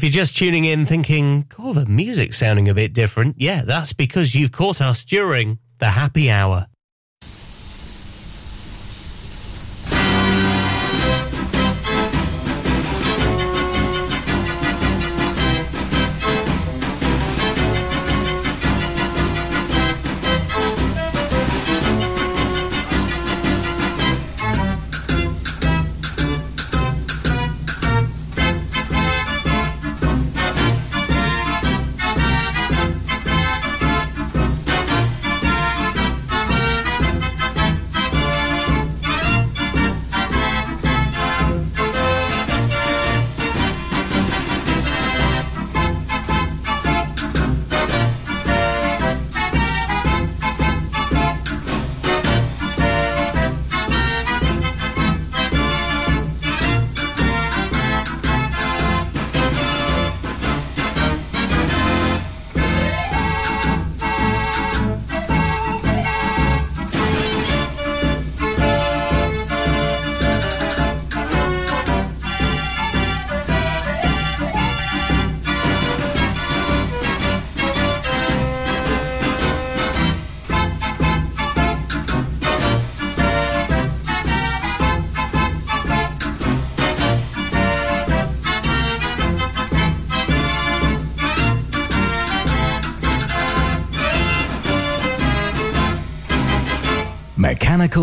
if you're just tuning in thinking, oh, the music's sounding a bit different, yeah, that's because you've caught us during the happy hour.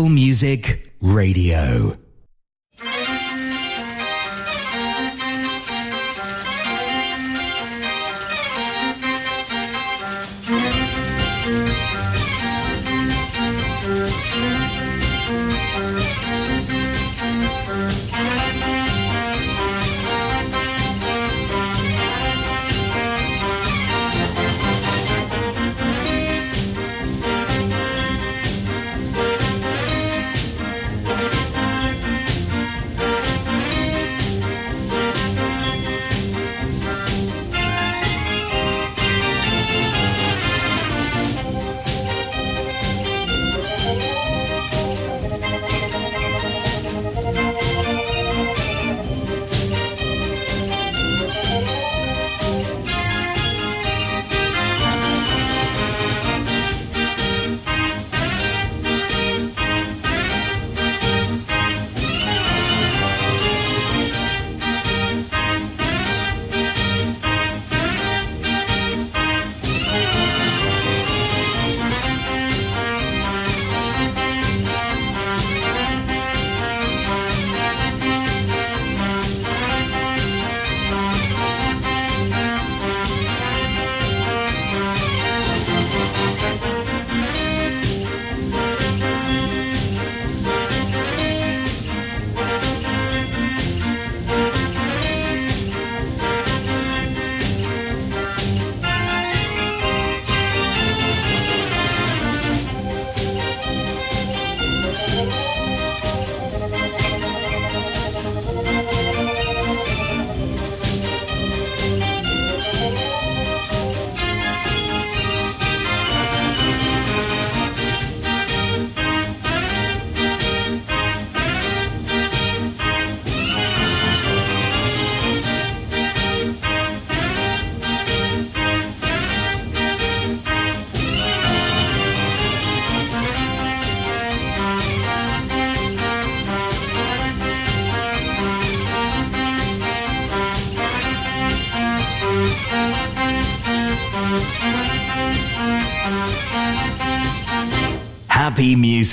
Music Radio.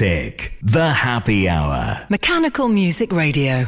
Music. The happy hour. Mechanical Music Radio.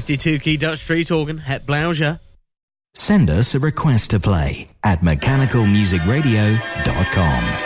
52 key Dutch Street organ, Het Blauja. Send us a request to play at mechanicalmusicradio.com.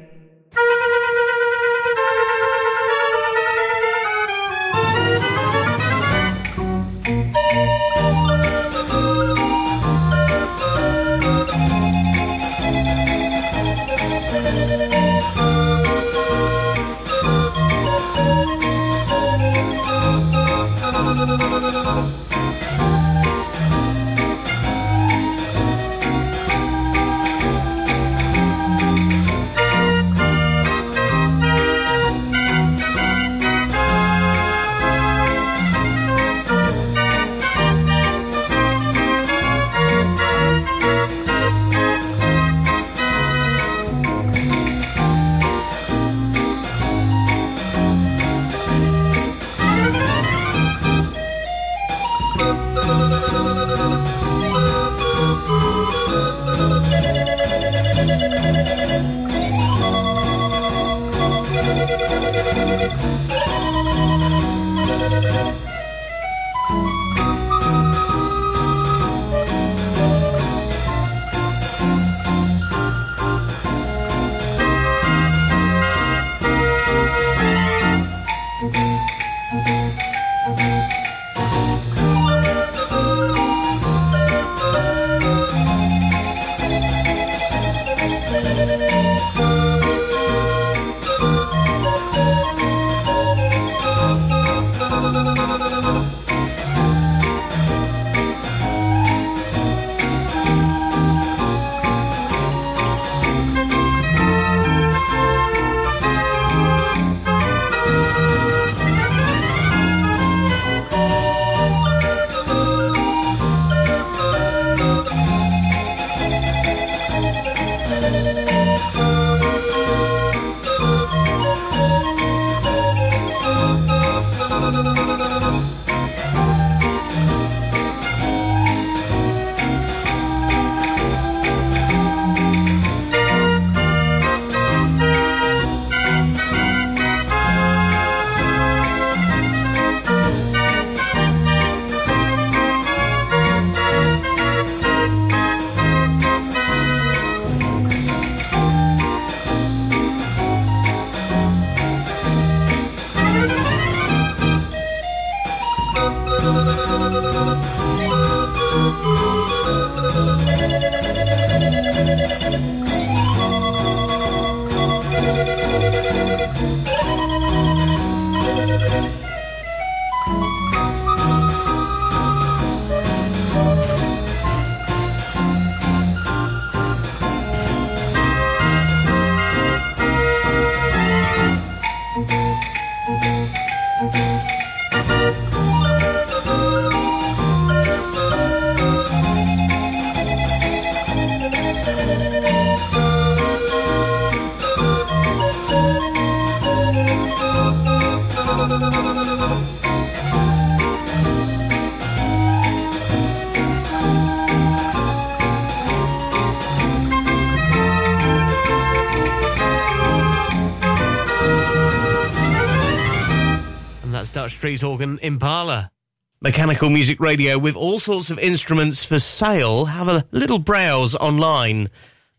Street Organ Impala. Mechanical Music Radio with all sorts of instruments for sale. Have a little browse online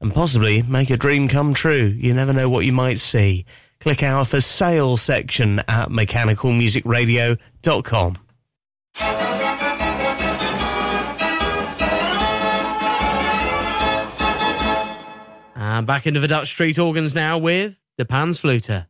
and possibly make a dream come true. You never know what you might see. Click our for sale section at mechanicalmusicradio.com. And uh, back into the Dutch Street Organs now with the Panzflute.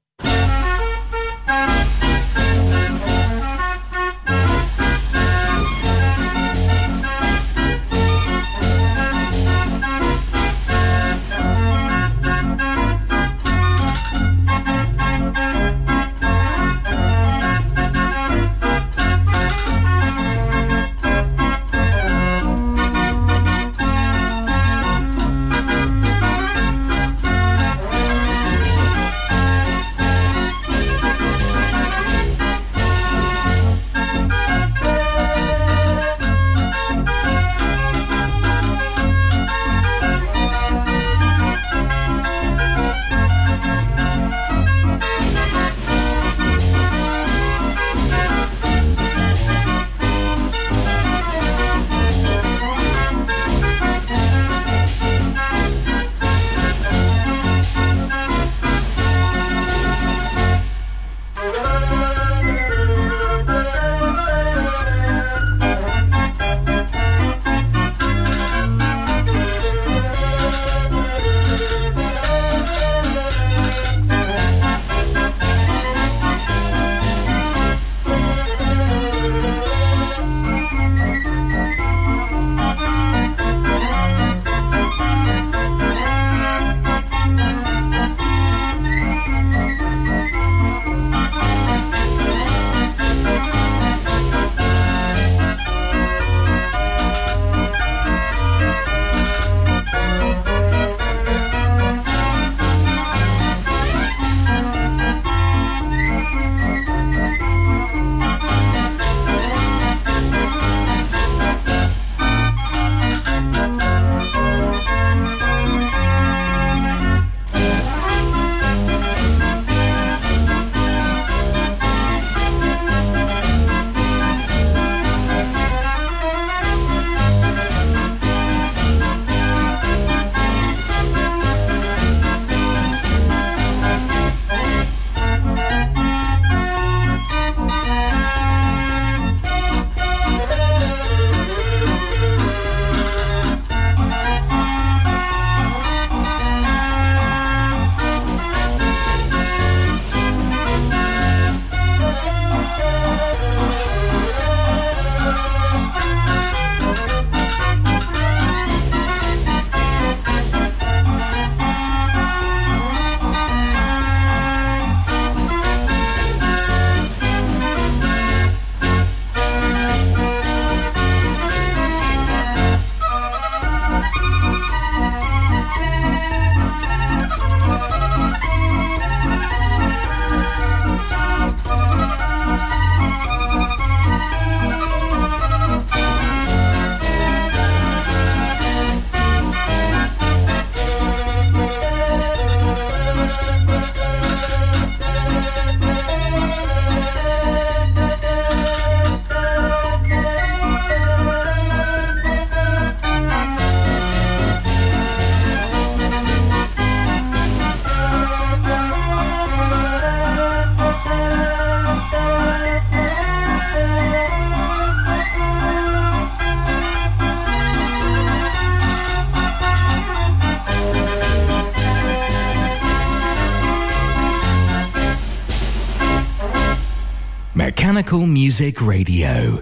Radio.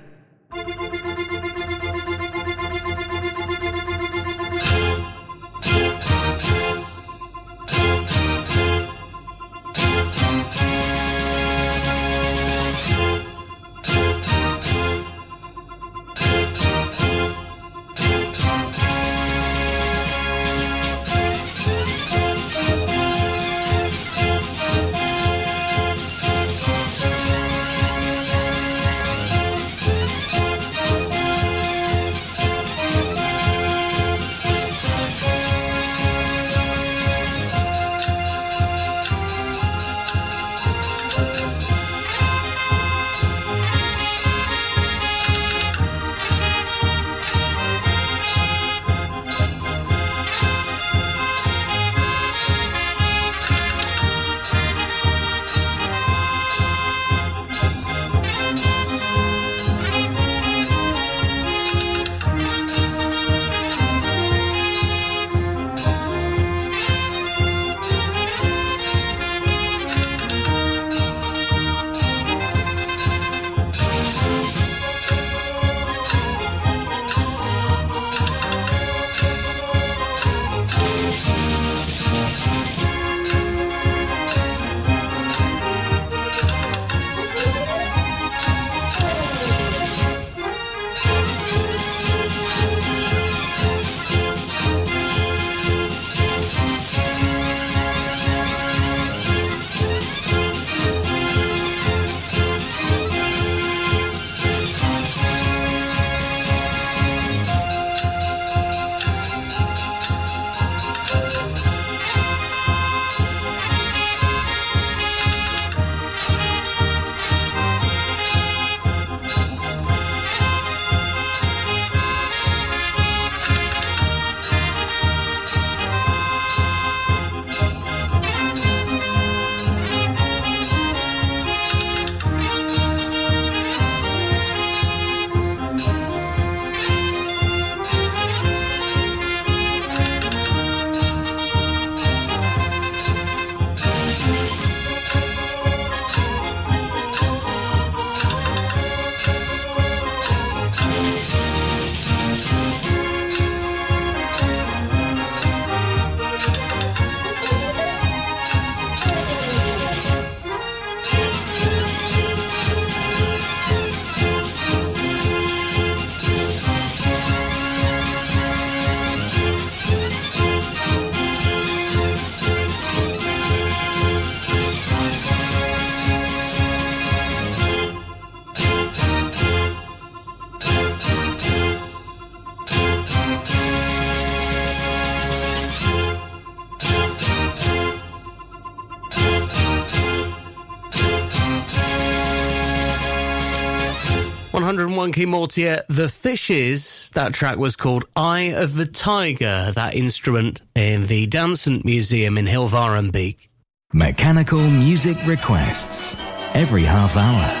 Mortier, The Fishes. That track was called Eye of the Tiger, that instrument in the Dansant Museum in Hilvarenbeek. Mechanical music requests every half hour.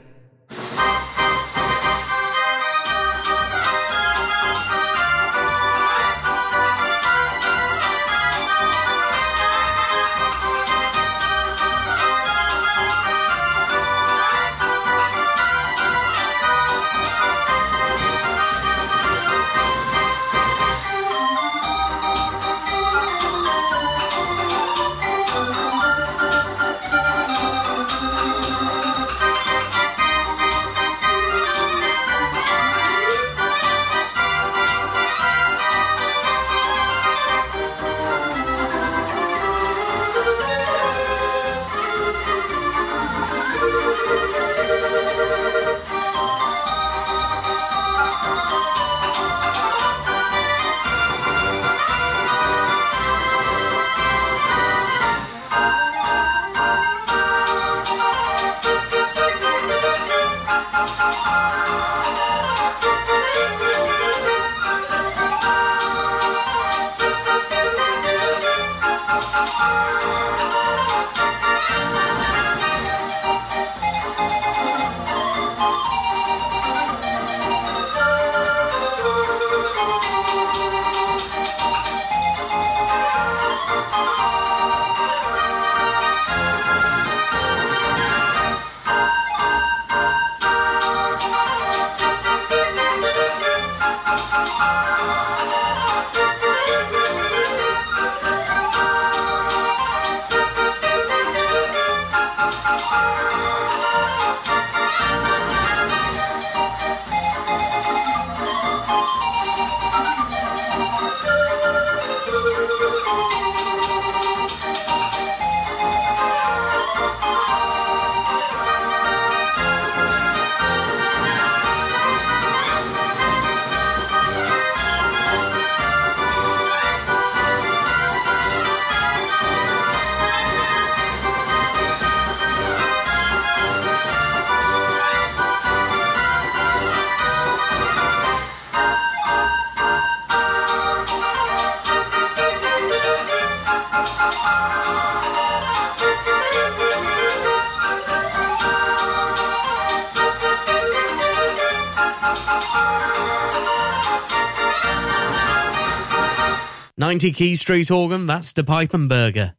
Key Street organ, that's the Pipe and Burger.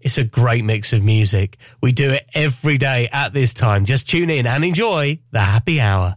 It's a great mix of music. We do it every day at this time. Just tune in and enjoy the happy hour.